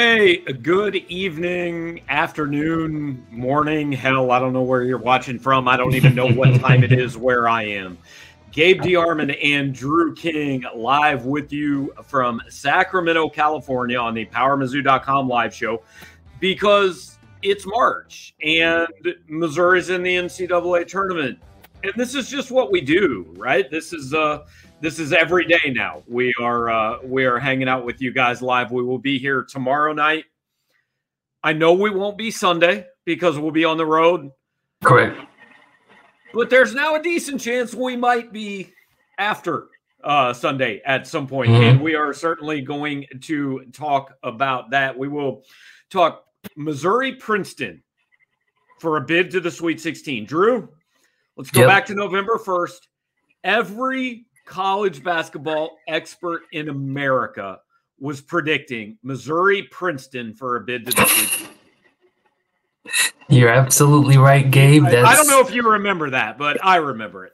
Hey, good evening, afternoon, morning. Hell, I don't know where you're watching from. I don't even know what time it is where I am. Gabe DeArmond and Drew King live with you from Sacramento, California on the PowerMizzou.com live show because it's March and Missouri's in the NCAA tournament. And this is just what we do, right? This is uh this is every day now. We are uh, we are hanging out with you guys live. We will be here tomorrow night. I know we won't be Sunday because we'll be on the road. Correct. But there's now a decent chance we might be after uh, Sunday at some point. Mm-hmm. and we are certainly going to talk about that. We will talk Missouri Princeton for a bid to the Sweet 16. Drew, let's go yep. back to November 1st. Every college basketball expert in America was predicting Missouri Princeton for a bid to the. You're absolutely right, Gabe. That's... I don't know if you remember that, but I remember it.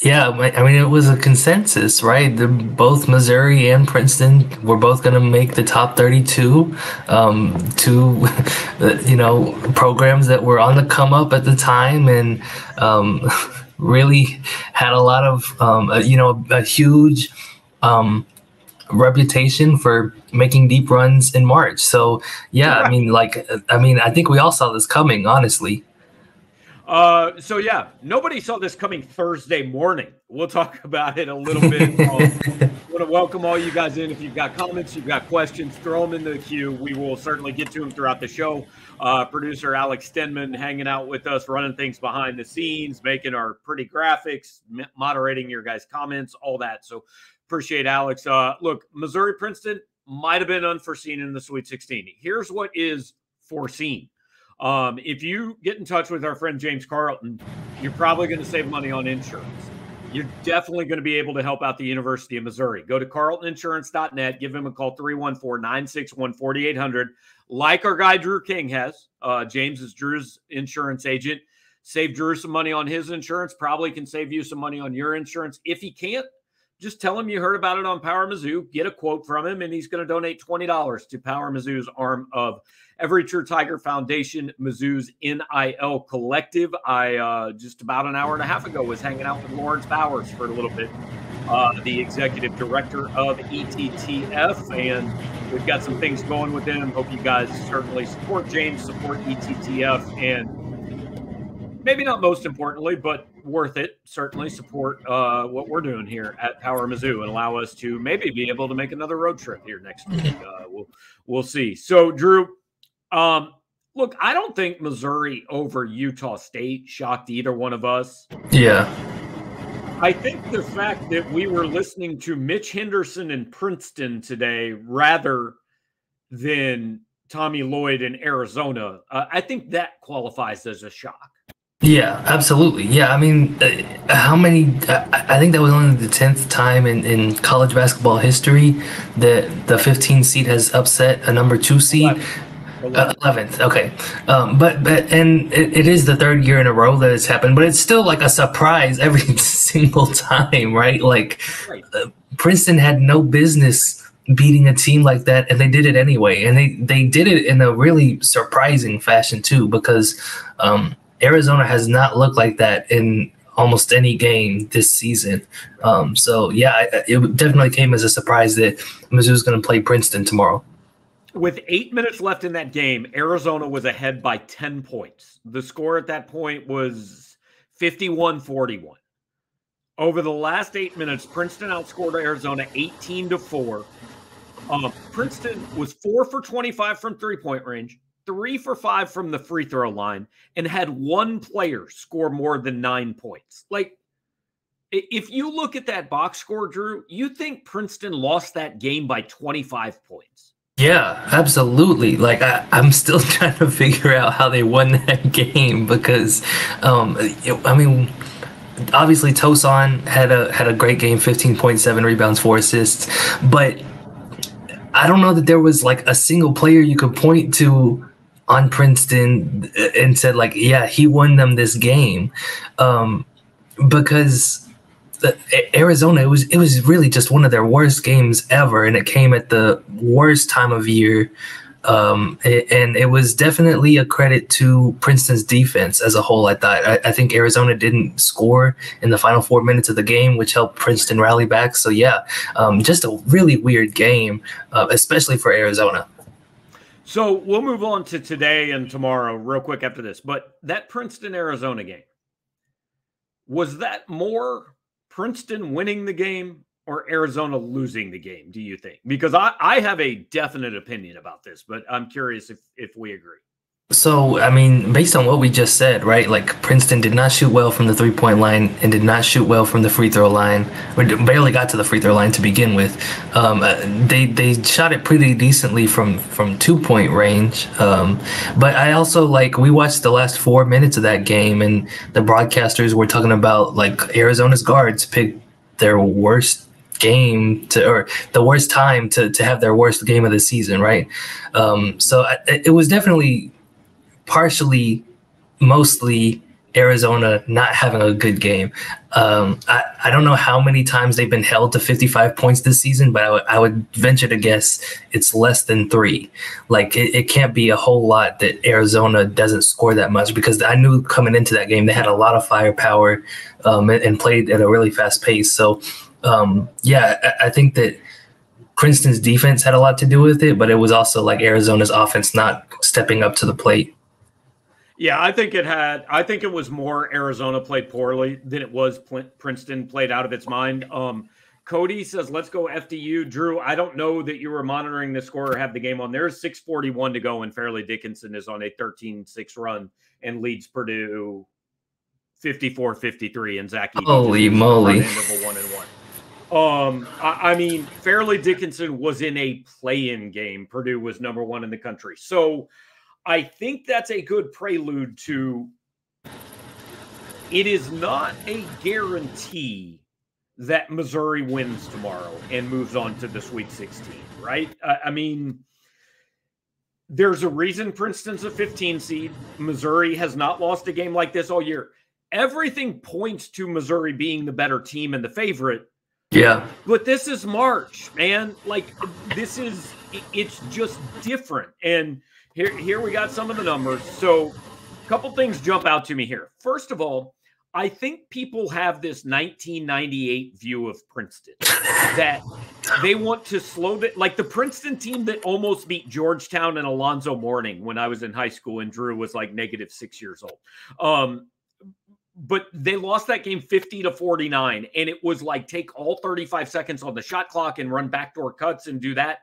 Yeah, I mean, it was a consensus, right? The, both Missouri and Princeton were both going to make the top 32. Um, two, you know, programs that were on the come up at the time, and um, really had a lot of, um, a, you know, a huge um, reputation for making deep runs in March. So yeah, I mean, like, I mean, I think we all saw this coming, honestly. Uh, so yeah, nobody saw this coming Thursday morning. We'll talk about it a little bit. I want to welcome all you guys in. If you've got comments, you've got questions, throw them in the queue. We will certainly get to them throughout the show. Uh, producer Alex Stenman hanging out with us, running things behind the scenes, making our pretty graphics, moderating your guys' comments, all that. So appreciate Alex. Uh, look, Missouri Princeton might have been unforeseen in the Sweet 16. Here's what is foreseen. Um, if you get in touch with our friend James Carlton, you're probably going to save money on insurance. You're definitely going to be able to help out the University of Missouri. Go to carltoninsurance.net, give him a call 314 961 4800. Like our guy Drew King has. Uh, James is Drew's insurance agent. Save Drew some money on his insurance, probably can save you some money on your insurance. If he can't, just tell him you heard about it on Power Mizzou, get a quote from him, and he's going to donate $20 to Power Mizzou's arm of Every True Tiger Foundation, Mizzou's NIL Collective. I uh, just about an hour and a half ago was hanging out with Lawrence Bowers for a little bit, uh, the executive director of ETTF, and we've got some things going with him. Hope you guys certainly support James, support ETTF, and maybe not most importantly, but worth it. Certainly support uh, what we're doing here at Power Mizzou and allow us to maybe be able to make another road trip here next week. Uh, we'll we'll see. So, Drew, um, look, I don't think Missouri over Utah State shocked either one of us. Yeah. I think the fact that we were listening to Mitch Henderson in Princeton today rather than Tommy Lloyd in Arizona, uh, I think that qualifies as a shock. Yeah, absolutely. Yeah, I mean, uh, how many? Uh, I think that was only the tenth time in, in college basketball history that the 15 seed has upset a number two seed. Eleventh, uh, okay, um, but but and it, it is the third year in a row that it's happened, but it's still like a surprise every single time, right? Like right. Uh, Princeton had no business beating a team like that, and they did it anyway, and they they did it in a really surprising fashion too, because um, Arizona has not looked like that in almost any game this season. Um, so yeah, it definitely came as a surprise that Mizzou's going to play Princeton tomorrow. With eight minutes left in that game, Arizona was ahead by 10 points. The score at that point was 51 41. Over the last eight minutes, Princeton outscored Arizona 18 to 4. Um, Princeton was four for 25 from three point range, three for five from the free throw line, and had one player score more than nine points. Like, if you look at that box score, Drew, you think Princeton lost that game by 25 points. Yeah, absolutely. Like I, am still trying to figure out how they won that game because, um, I mean, obviously Tosan had a had a great game, 15.7 rebounds, four assists, but I don't know that there was like a single player you could point to on Princeton and said like, yeah, he won them this game, um, because Arizona, it was it was really just one of their worst games ever, and it came at the worst time of year Um, and it was definitely a credit to Princeton's defense as a whole. I thought I, I, think Arizona didn't score in the final four minutes of the game, which helped Princeton rally back. So yeah, um, just a really weird game, uh, especially for Arizona. So we'll move on to today and tomorrow real quick after this. But that Princeton Arizona game was that more Princeton winning the game or Arizona losing the game, do you think? Because I, I have a definite opinion about this, but I'm curious if, if we agree. So, I mean, based on what we just said, right? Like Princeton did not shoot well from the three point line and did not shoot well from the free throw line, or barely got to the free throw line to begin with. Um, uh, they they shot it pretty decently from from two point range. Um, but I also like we watched the last four minutes of that game, and the broadcasters were talking about like Arizona's guards picked their worst game to or the worst time to to have their worst game of the season, right? Um, so I, it was definitely partially, mostly Arizona not having a good game. Um, I, I don't know how many times they've been held to 55 points this season, but I, w- I would venture to guess it's less than three. Like, it, it can't be a whole lot that Arizona doesn't score that much because I knew coming into that game they had a lot of firepower um, and, and, played at a really fast pace. So um, yeah, I, I think that Princeton's defense had a lot to do with it, but it was also like Arizona's offense not stepping up to the plate. Yeah, I think it had. I think it was more Arizona played poorly than it was Princeton played out of its mind. Um, Cody says, "Let's go FDU." Drew, I don't know that you were monitoring the score or have the game on. There's 6:41 to go, and Fairleigh Dickinson is on a 13-6 run and leads Purdue 54-53. And Zach, holy moly, one and one. Um, I, I, mean, Fairleigh Dickinson was in a play-in game. Purdue was number one in the country, so I think that's a good prelude to. It is not a guarantee that Missouri wins tomorrow and moves on to the Sweet 16, right? I, I mean, there's a reason Princeton's a 15 seed. Missouri has not lost a game like this all year. Everything points to Missouri being the better team and the favorite yeah. But this is March, man. Like this is it's just different. And here here we got some of the numbers. So a couple things jump out to me here. First of all, I think people have this 1998 view of Princeton that they want to slow that like the Princeton team that almost beat Georgetown and Alonzo Mourning when I was in high school and Drew was like negative six years old. Um, but they lost that game 50 to 49 and it was like take all 35 seconds on the shot clock and run backdoor cuts and do that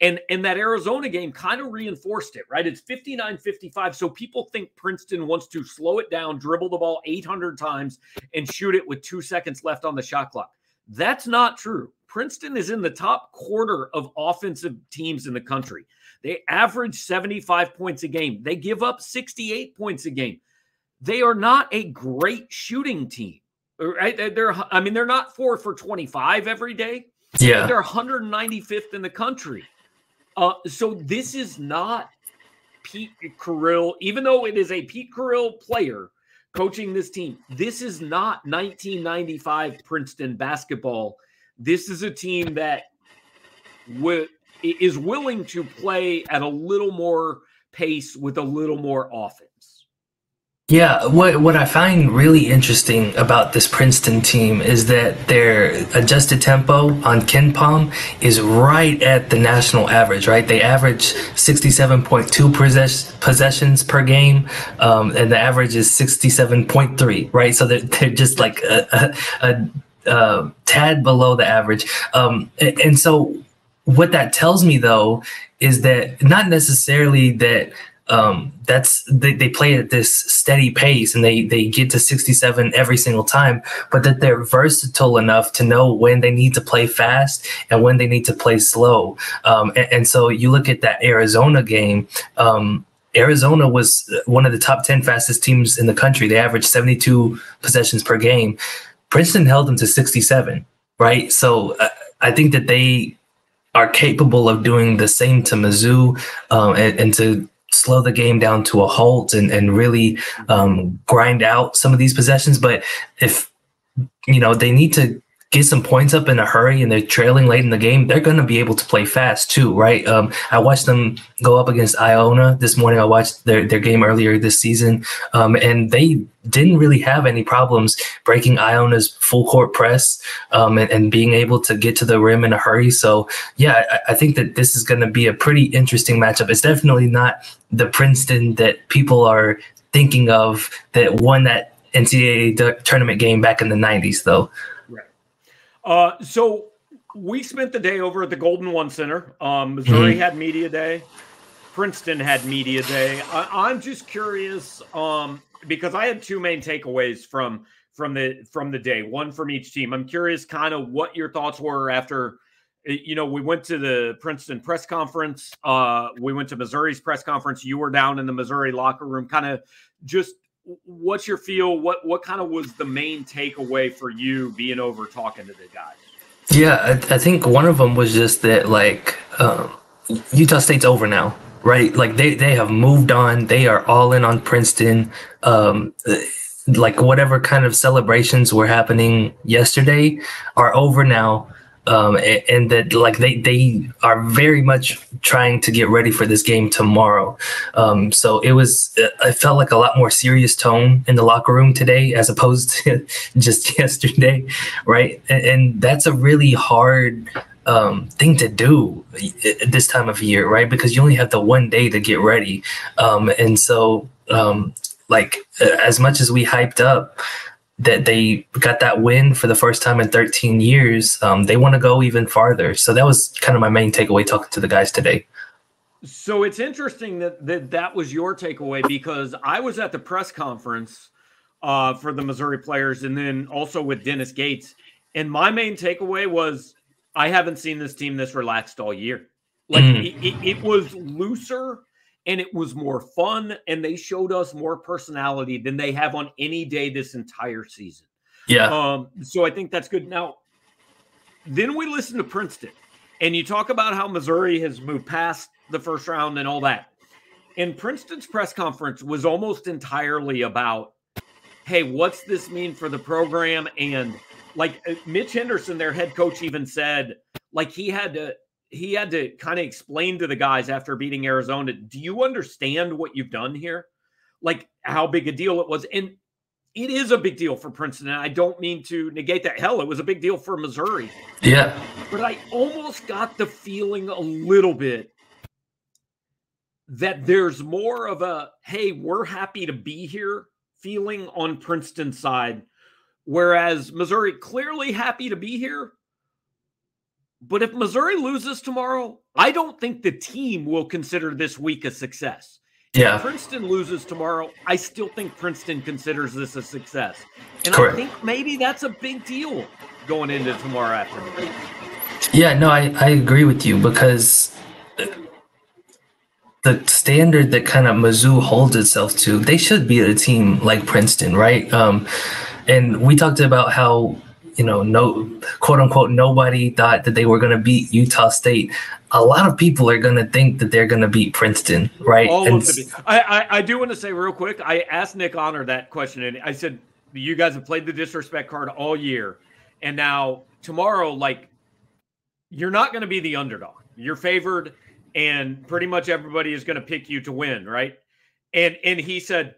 and and that arizona game kind of reinforced it right it's 59 55 so people think princeton wants to slow it down dribble the ball 800 times and shoot it with two seconds left on the shot clock that's not true princeton is in the top quarter of offensive teams in the country they average 75 points a game they give up 68 points a game they are not a great shooting team. Right? They're I mean, they're not four for 25 every day. Yeah. They're 195th in the country. Uh, so this is not Pete Carril, even though it is a Pete Carril player coaching this team. This is not 1995 Princeton basketball. This is a team that is willing to play at a little more pace with a little more offense. Yeah, what what I find really interesting about this Princeton team is that their adjusted tempo on KenPom is right at the national average. Right, they average sixty seven point two possess- possessions per game, um, and the average is sixty seven point three. Right, so they're they're just like a, a, a, a tad below the average. Um, and, and so what that tells me though is that not necessarily that um, that's they, they play at this steady pace and they they get to 67 every single time but that they're versatile enough to know when they need to play fast and when they need to play slow. Um, and, and, so you look at that arizona game um, arizona was one of the top 10 fastest teams in the country. They averaged 72 possessions per game. Princeton held them to 67 right? So uh, i think that they are capable of doing the same to Mizzou um, and, and to slow the game down to a halt and, and really um, grind out some of these possessions. But if you know they need to get some points up in a hurry and they're trailing late in the game, they're going to be able to play fast too, right? Um, I watched them go up against Iona this morning. I watched their, their game earlier this season, um, and they didn't really have any problems breaking Iona's full court press um, and, and, being able to get to the rim in a hurry. So, yeah, I, I think that this is going to be a pretty interesting matchup. It's definitely not the Princeton that people are thinking of that won that NCAA tournament game back in the 90s, though. Uh, so we spent the day over at the Golden One Center. Um, Missouri mm-hmm. had media day. Princeton had media day. I, am just curious um, because I had two main takeaways from from the from the day, one from each team. I'm curious, kind of what your thoughts were after. You know, we went to the Princeton press conference. Uh, we went to Missouri's press conference. You were down in the Missouri locker room. Kind of just what's your feel? What what kind of was the main takeaway for you being over talking to the guys? Yeah, I, I think one of them was just that like um, Utah State's over now, right? Like they they have moved on. They are all in on Princeton. Um, like whatever kind of celebrations were happening yesterday are over now um, and, and, that like they they are very much trying to get ready for this game tomorrow. Um, so it was it felt like a lot more serious tone in the locker room today as opposed to just yesterday, right? And, and that's a really hard um, thing to do at this time of year, right? Because you only have the one day to get ready, um, and so um, like as much as we hyped up that they got that win for the first time in 13 years. Um, they want to go even farther. So that was kind of my main takeaway talking to the guys today. So it's interesting that that, that was your takeaway because I was at the press conference uh, for the Missouri players and then also with Dennis Gates. And my main takeaway was I haven't seen this team this relaxed all year. Like mm. it, it, it was looser and it was more fun and they showed us more personality than they have on any day this entire season. Yeah. Um, so I think that's good. Now, then we listen to Princeton and you talk about how Missouri has moved past the first round and all that. And Princeton's press conference was almost entirely about, hey, what's this mean for the program? And like uh, Mitch Henderson, their head coach, even said, like he had to he had to kind of explain to the guys after beating Arizona, do you understand what you've done here? Like how big a deal it was. And it is a big deal for Princeton. And I don't mean to negate that. Hell, it was a big deal for Missouri. Yeah. But I almost got the feeling a little bit that there's more of a, hey, we're happy to be here feeling on Princeton's side. Whereas Missouri clearly happy to be here, but if Missouri loses tomorrow, I don't think the team will consider this week a success. Yeah. If Princeton loses tomorrow, I still think Princeton considers this a success. And Correct. I think maybe that's a big deal going into tomorrow afternoon. Yeah, no, I, I agree with you because the standard that kind of Mizzou holds itself to, they should be a team like Princeton, right? Um, and we talked about how you know, no quote unquote nobody thought that they were going to beat Utah State. A lot of people are going to think that they're going to beat Princeton, right? All and, of I, I, I do want to say real quick. I asked Nick Honor that question, and I said, "You guys have played the disrespect card all year, and now tomorrow, like, you're not going to be the underdog. You're favored, and pretty much everybody is going to pick you to win, right?" And and he said,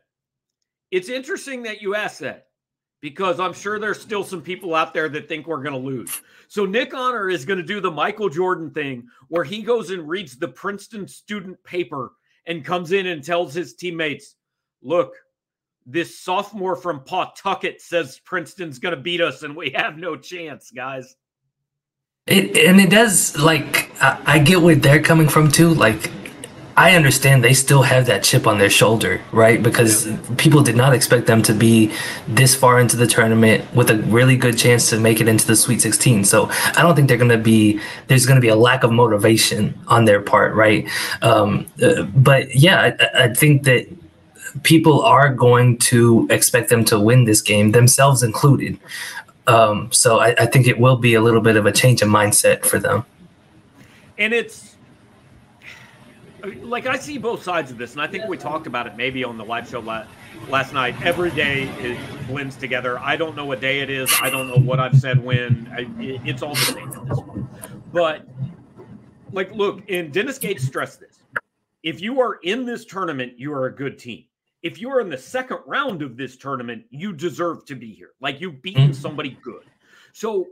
"It's interesting that you asked that." Because I'm sure there's still some people out there that think we're going to lose. So Nick Honor is going to do the Michael Jordan thing where he goes and reads the Princeton student paper and comes in and tells his teammates, "Look, this sophomore from Pawtucket says Princeton's going to beat us and we have no chance, guys." It, and it does like I, I get where they're coming from too. Like I understand they still have that chip on their shoulder, right? Because people did not expect them to be this far into the tournament with a really good chance to make it into the Sweet 16. So I don't think they're going to be, there's going to be a lack of motivation on their part, right? Um, uh, but yeah, I, I think that people are going to expect them to win this game, themselves included. Um, so I, I think it will be a little bit of a change of mindset for them. And it's, like I see both sides of this, and I think we talked about it maybe on the live show last, last night. Every day it blends together. I don't know what day it is. I don't know what I've said when. I, it's all the same at this point. But like, look, and Dennis Gates stressed this. If you are in this tournament, you are a good team. If you are in the second round of this tournament, you deserve to be here. Like you've beaten mm-hmm. somebody good. So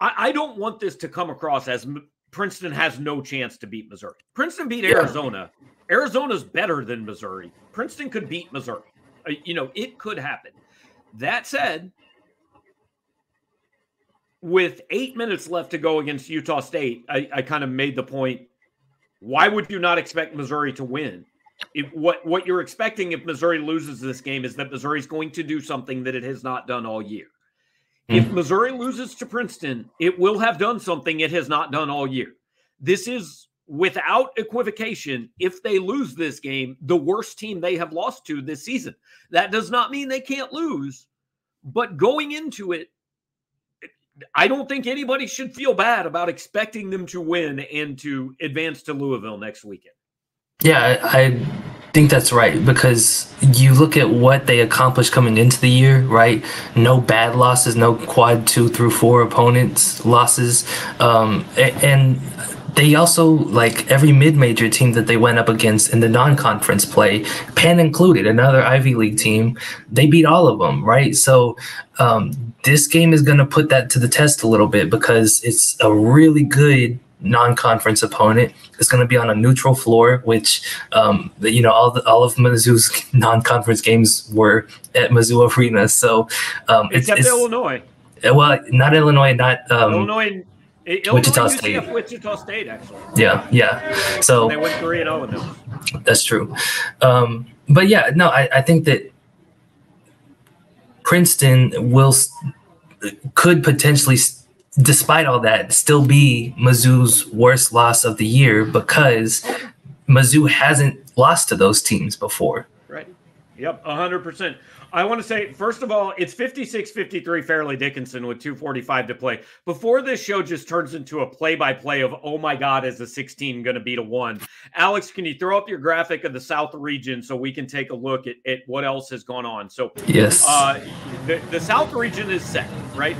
I, I don't want this to come across as Princeton has no chance to beat Missouri. Princeton beat yeah. Arizona. Arizona's better than Missouri. Princeton could beat Missouri. Uh, you know, it could happen. That said, with eight minutes left to go against Utah State, I, I kind of made the point. Why would you not expect Missouri to win? If, what what you're expecting if Missouri loses this game is that Missouri's going to do something that it has not done all year. If hmm. Missouri loses to Princeton, it will have done something it has not done all year. This is without equivocation, if they lose this game, the worst team they have lost to this season. That does not mean they can't lose, but going into it, I don't think anybody should feel bad about expecting them to win and to advance to Louisville next weekend. Yeah, I think that's right because you look at what they accomplished coming into the year, right? No bad losses, no quad two through four opponents losses, um, and they also like every mid-major team that they went up against in the non-conference play, Penn included, another Ivy League team. They beat all of them, right? So um, this game is going to put that to the test a little bit because it's a really good non-conference opponent. It's going to be on a neutral floor, which um, you know all the, all of Mizzou's non-conference games were at Mizzou Arena. So um, except it's, Illinois. Well, not Illinois, not um, Illinois. Illinois, Wichita State. Wichita State, actually. Yeah, yeah. So they went three and zero oh with them. That's true. Um, but yeah, no, I, I think that Princeton will could potentially despite all that, still be Mizzou's worst loss of the year because Mizzou hasn't lost to those teams before. Right. Yep, 100%. I want to say, first of all, it's 56 53 Fairleigh Dickinson with 245 to play. Before this show just turns into a play by play of, oh my God, is the 16 going to beat a one? Alex, can you throw up your graphic of the South region so we can take a look at, at what else has gone on? So, yes, uh, the, the South region is set, right?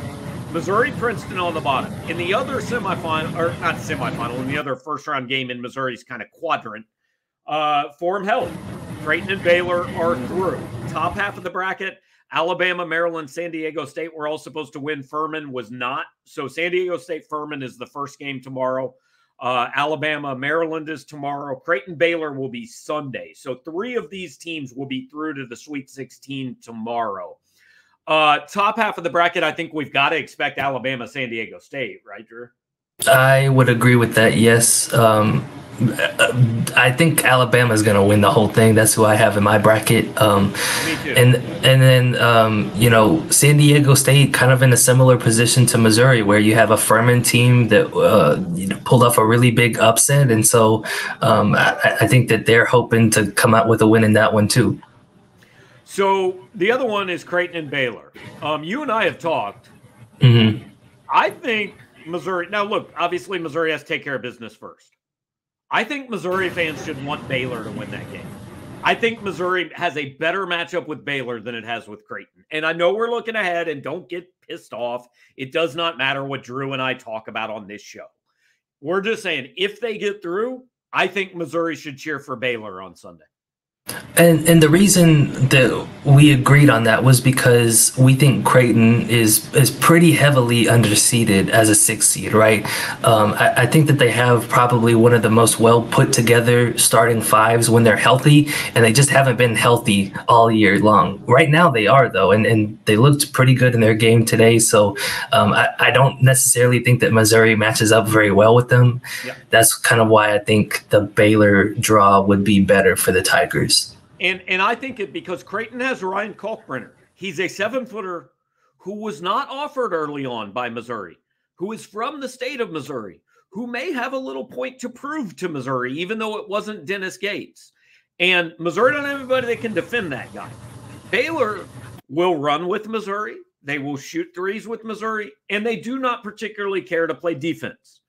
Missouri Princeton on the bottom. In the other semifinal, or not semifinal, in the other first round game in Missouri's kind of quadrant, uh, form held. Creighton and Baylor are through. Top half of the bracket, Alabama, Maryland, San Diego State were all supposed to win. Furman was not. So San Diego State Furman is the first game tomorrow. Uh, Alabama, Maryland is tomorrow. Creighton, Baylor will be Sunday. So three of these teams will be through to the Sweet 16 tomorrow. Uh, top half of the bracket, I think we've got to expect Alabama, San Diego State, right, Drew? I would agree with that. Yes. Um, I think Alabama is going to win the whole thing. That's who I have in my bracket. Um, Me too. And and then um, you know San Diego State kind of in a similar position to Missouri, where you have a Furman team that uh, you know, pulled off a really big upset, and so um, I, I think that they're hoping to come out with a win in that one too. So the other one is Creighton and Baylor. Um, you and I have talked. Mm-hmm. I think Missouri. Now, look, obviously Missouri has to take care of business first. I think Missouri fans should want Baylor to win that game. I think Missouri has a better matchup with Baylor than it has with Creighton. And I know we're looking ahead, and don't get pissed off. It does not matter what Drew and I talk about on this show. We're just saying if they get through, I think Missouri should cheer for Baylor on Sunday. And and the reason that we agreed on that was because we think Creighton is is pretty heavily underseeded as a six seed, right? Um, I, I, think that they have probably one of the most well put together starting fives when they're healthy, and they just haven't been healthy all year long. Right now they are though, and, and they looked pretty good in their game today. So um, I, I don't necessarily think that Missouri matches up very well with them. Yeah. That's kind of why I think the Baylor draw would be better for the Tigers. And and I think it because Creighton has Ryan Kalkbrenner. He's a seven footer who was not offered early on by Missouri, who is from the state of Missouri, who may have a little point to prove to Missouri, even though it wasn't Dennis Gates. And Missouri don't have anybody that can defend that guy. Baylor will run with Missouri. They will shoot threes with Missouri, and they do not particularly care to play defense.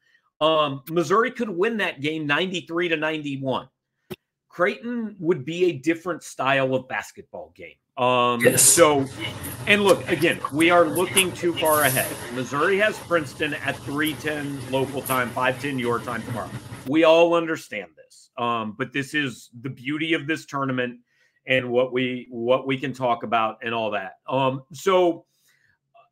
Um, Missouri could win that game 93 to 91. Creighton would be a different style of basketball game. Um, yes. So, and look again, we are looking too far ahead. Missouri has Princeton at three ten local time, five ten your time tomorrow. We all understand this, um, but this is the beauty of this tournament and what we what we can talk about and all that. Um, so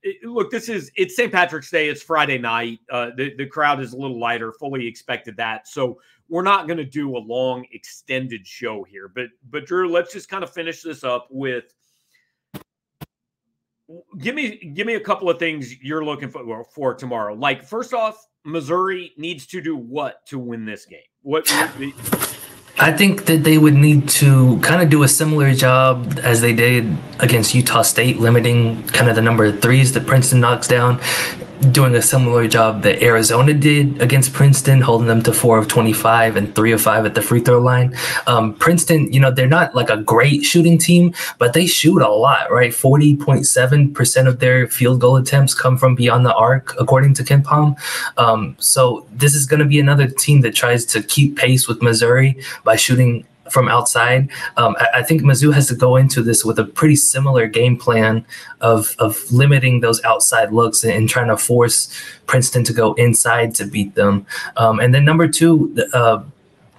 it, look, this is it's St. Patrick's Day. It's Friday night. Uh, the the crowd is a little lighter. Fully expected that. So we're not going to do a long extended show here. But but Drew, let's just kind of finish this up with. Give me give me a couple of things you're looking for for tomorrow. Like first off, Missouri needs to do what to win this game? What I think that they would need to kind of do a similar job as they did against Utah State, limiting kind of the number of threes that Princeton knocks down doing a similar job that Arizona did against Princeton, holding them to four of 25 and three of five at the free throw line. Um, Princeton, you know, they're not like a great shooting team, but they shoot a lot, right? 40.7% of their field goal attempts come from beyond the arc, according to KenPom. Um, so this is going to be another team that tries to keep pace with Missouri by shooting from outside. Um, I, I, think Mizzou has to go into this with a pretty similar game plan of of limiting those outside looks and, and trying to force Princeton to go inside to beat them. Um, and then number two, uh,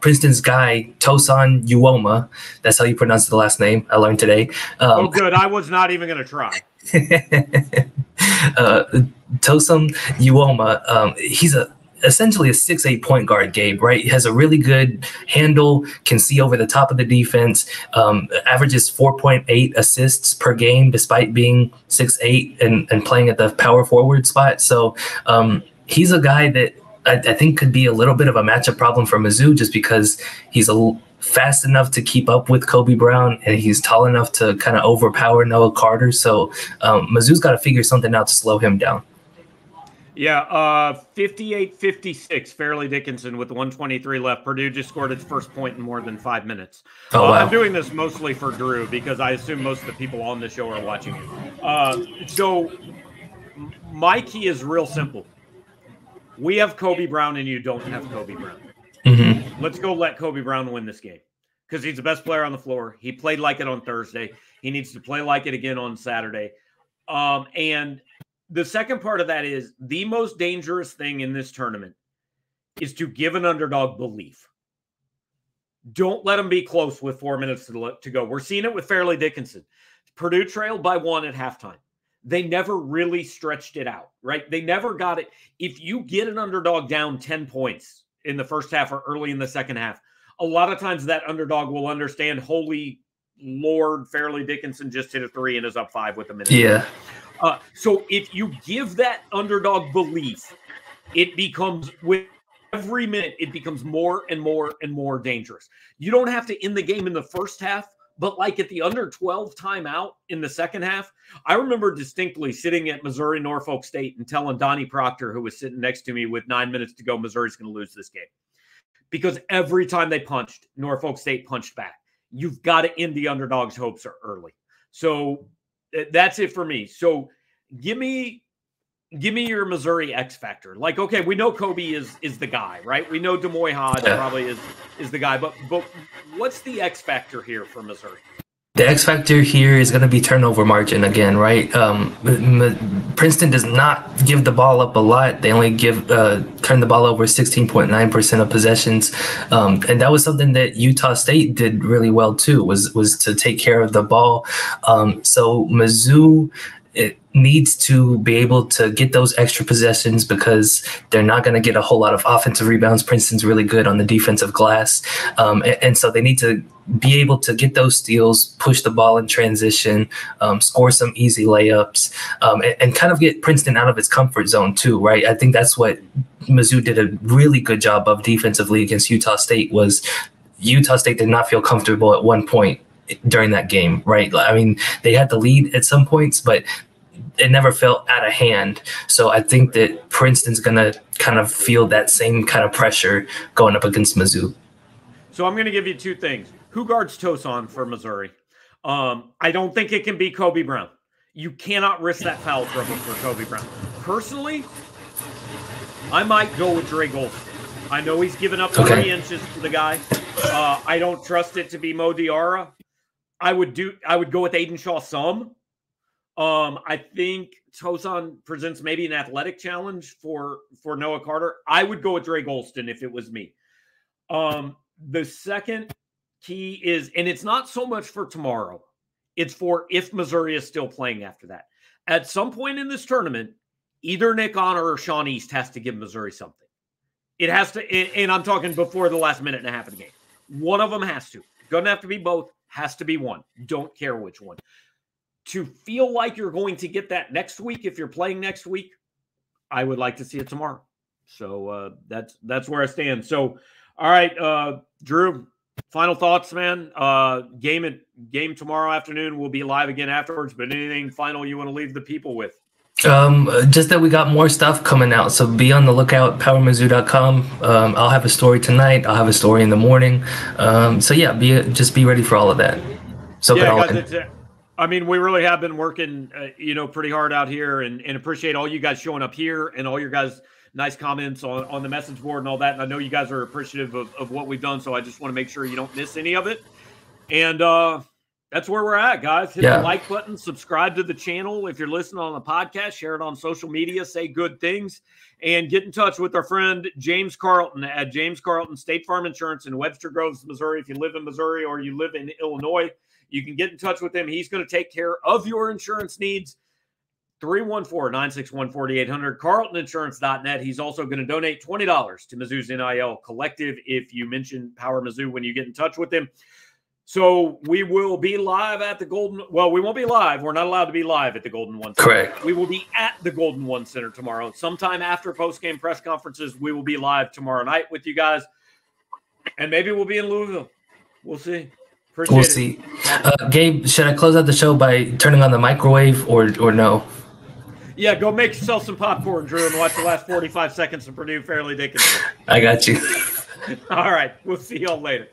Princeton's guy Tosan Uoma. That's how you pronounce the last name. I learned today. Um, oh, good. I was not even going to try. uh, Tosan Uoma. Um, he's a essentially a six eight point guard, Gabe. Right, he has a really good handle, can see over the top of the defense. Um, averages four point eight assists per game, despite being six eight and and playing at the power forward spot. So um, he's a guy that I, I, think could be a little bit of a matchup problem for Mizzou, just because he's a fast enough to keep up with Kobe Brown, and he's tall enough to kind of overpower Noah Carter. So um, Mizzou's got to figure something out to slow him down. Yeah, uh 58-56, Fairleigh Dickinson with 123 left. Purdue just scored its first point in more than five minutes. Oh, uh. I'm doing this mostly for Drew because I assume most of the people on the show are watching it. Uh, so my key is real simple. We have Kobe Brown and you don't have Kobe Brown. Mm-hmm. Let's go let Kobe Brown win this game because he's the best player on the floor. He played like it on Thursday. He needs to play like it again on Saturday. Um, and the second part of that is the most dangerous thing in this tournament is to give an underdog belief. Don't let them be close with four minutes to, go. We're seeing it with Fairleigh Dickinson. Purdue trailed by one at halftime. They never really stretched it out, right? They never got it. If you get an underdog down 10 points in the first half or early in the second half, a lot of times that underdog will understand, holy Lord, Fairleigh Dickinson just hit a three and is up five with a minute. Yeah. Uh, so if you give that underdog belief, it becomes with every minute, it becomes more and more and more dangerous. You don't have to end the game in the first half, but like at the under 12 timeout in the second half, I remember distinctly sitting at Missouri Norfolk State and telling Donnie Proctor, who was sitting next to me with nine minutes to go, Missouri's going to lose this game. Because every time they punched, Norfolk State punched back. You've got to end the underdog's hopes early. So Uh, that's it for me. So give me give me your Missouri X factor. Like, okay, we know Kobe is is the guy, right? We know D'Moi Hodge yeah. probably is is the guy, but but what's the X factor here for Missouri? The X factor here is going to be turnover margin again, right? Um, Princeton does not give the ball up a lot. They only give uh, turn the ball over 16.9 percent of possessions, um, and that was something that Utah State did really well too. Was was to take care of the ball. Um, so Mizzou it needs to be able to get those extra possessions because they're not going to get a whole lot of offensive rebounds. Princeton's really good on the defensive glass. Um, and, and, so they need to be able to get those steals, push the ball in transition, um, score some easy layups, um, and, and, kind of get Princeton out of its comfort zone too, right? I think that's what Mizzou did a really good job of defensively against Utah State was Utah State did not feel comfortable at one point during that game, right? I mean, they had the lead at some points, but it never felt out of hand. So I think that Princeton's going to kind of feel that same kind of pressure going up against Mizzou. So I'm going to give you two things. Who guards Tosan for Missouri? Um, I don't think it can be Kobe Brown. You cannot risk that foul trouble for Kobe Brown. Personally, I might go with Dre Gholston. I know he's given up 30 okay. inches to the guy. Uh, I don't trust it to be Mo Diarra. I would do. I would go with Aidan Shaw some. Um, I think Tosan presents maybe an athletic challenge for for Noah Carter. I would go with Dre Gholston if it was me. Um, the second key is, and it's not so much for tomorrow. It's for if Missouri is still playing after that. At some point in this tournament, either Nick Honor or Sean East has to give Missouri something. It has to, and I'm talking before the last minute and a half of the game. One of them has to. Doesn't have to be both. Has to be one. Don't care which one. To feel like you're going to get that next week, if you're playing next week, I would like to see it tomorrow. So uh, that's that's where I stand. So, all right, uh, Drew, final thoughts, man. Uh, game at game tomorrow afternoon. We'll be live again afterwards. But anything final you want to leave the people with? Um, just that we got more stuff coming out, so be on the lookout. PowerMizzou.com. Um, I'll have a story tonight. I'll have a story in the morning. Um, so yeah, be just be ready for all of that. So yeah, guys, uh, I mean, we really have been working, uh, you know, pretty hard out here, and, and appreciate all you guys showing up here and all your guys' nice comments on, on the message board and all that. And I know you guys are appreciative of, of what we've done, so I just want to make sure you don't miss any of it. And uh, that's where we're at, guys. Hit yeah. the like button, subscribe to the channel. If you're listening on the podcast, share it on social media, say good things, and get in touch with our friend James Carlton at James Carlton State Farm Insurance in Webster Groves, Missouri. If you live in Missouri or you live in Illinois, you can get in touch with him. He's going to take care of your insurance needs. 314 961 4800, carltoninsurance.net. He's also going to donate $20 to Mizzou's NIL collective if you mention Power Mizzou when you get in touch with him. So we will be live at the Golden. Well, we won't be live. We're not allowed to be live at the Golden One. Center. Correct. We will be at the Golden One Center tomorrow. Sometime after post game press conferences, we will be live tomorrow night with you guys, and maybe we'll be in Louisville. We'll see. Appreciate we'll see. Uh, Gabe, should I close out the show by turning on the microwave or or no? Yeah, go make yourself some popcorn, Drew, and watch the last forty-five seconds of Purdue Fairleigh Dickinson. I got you. All right, we'll see y'all later.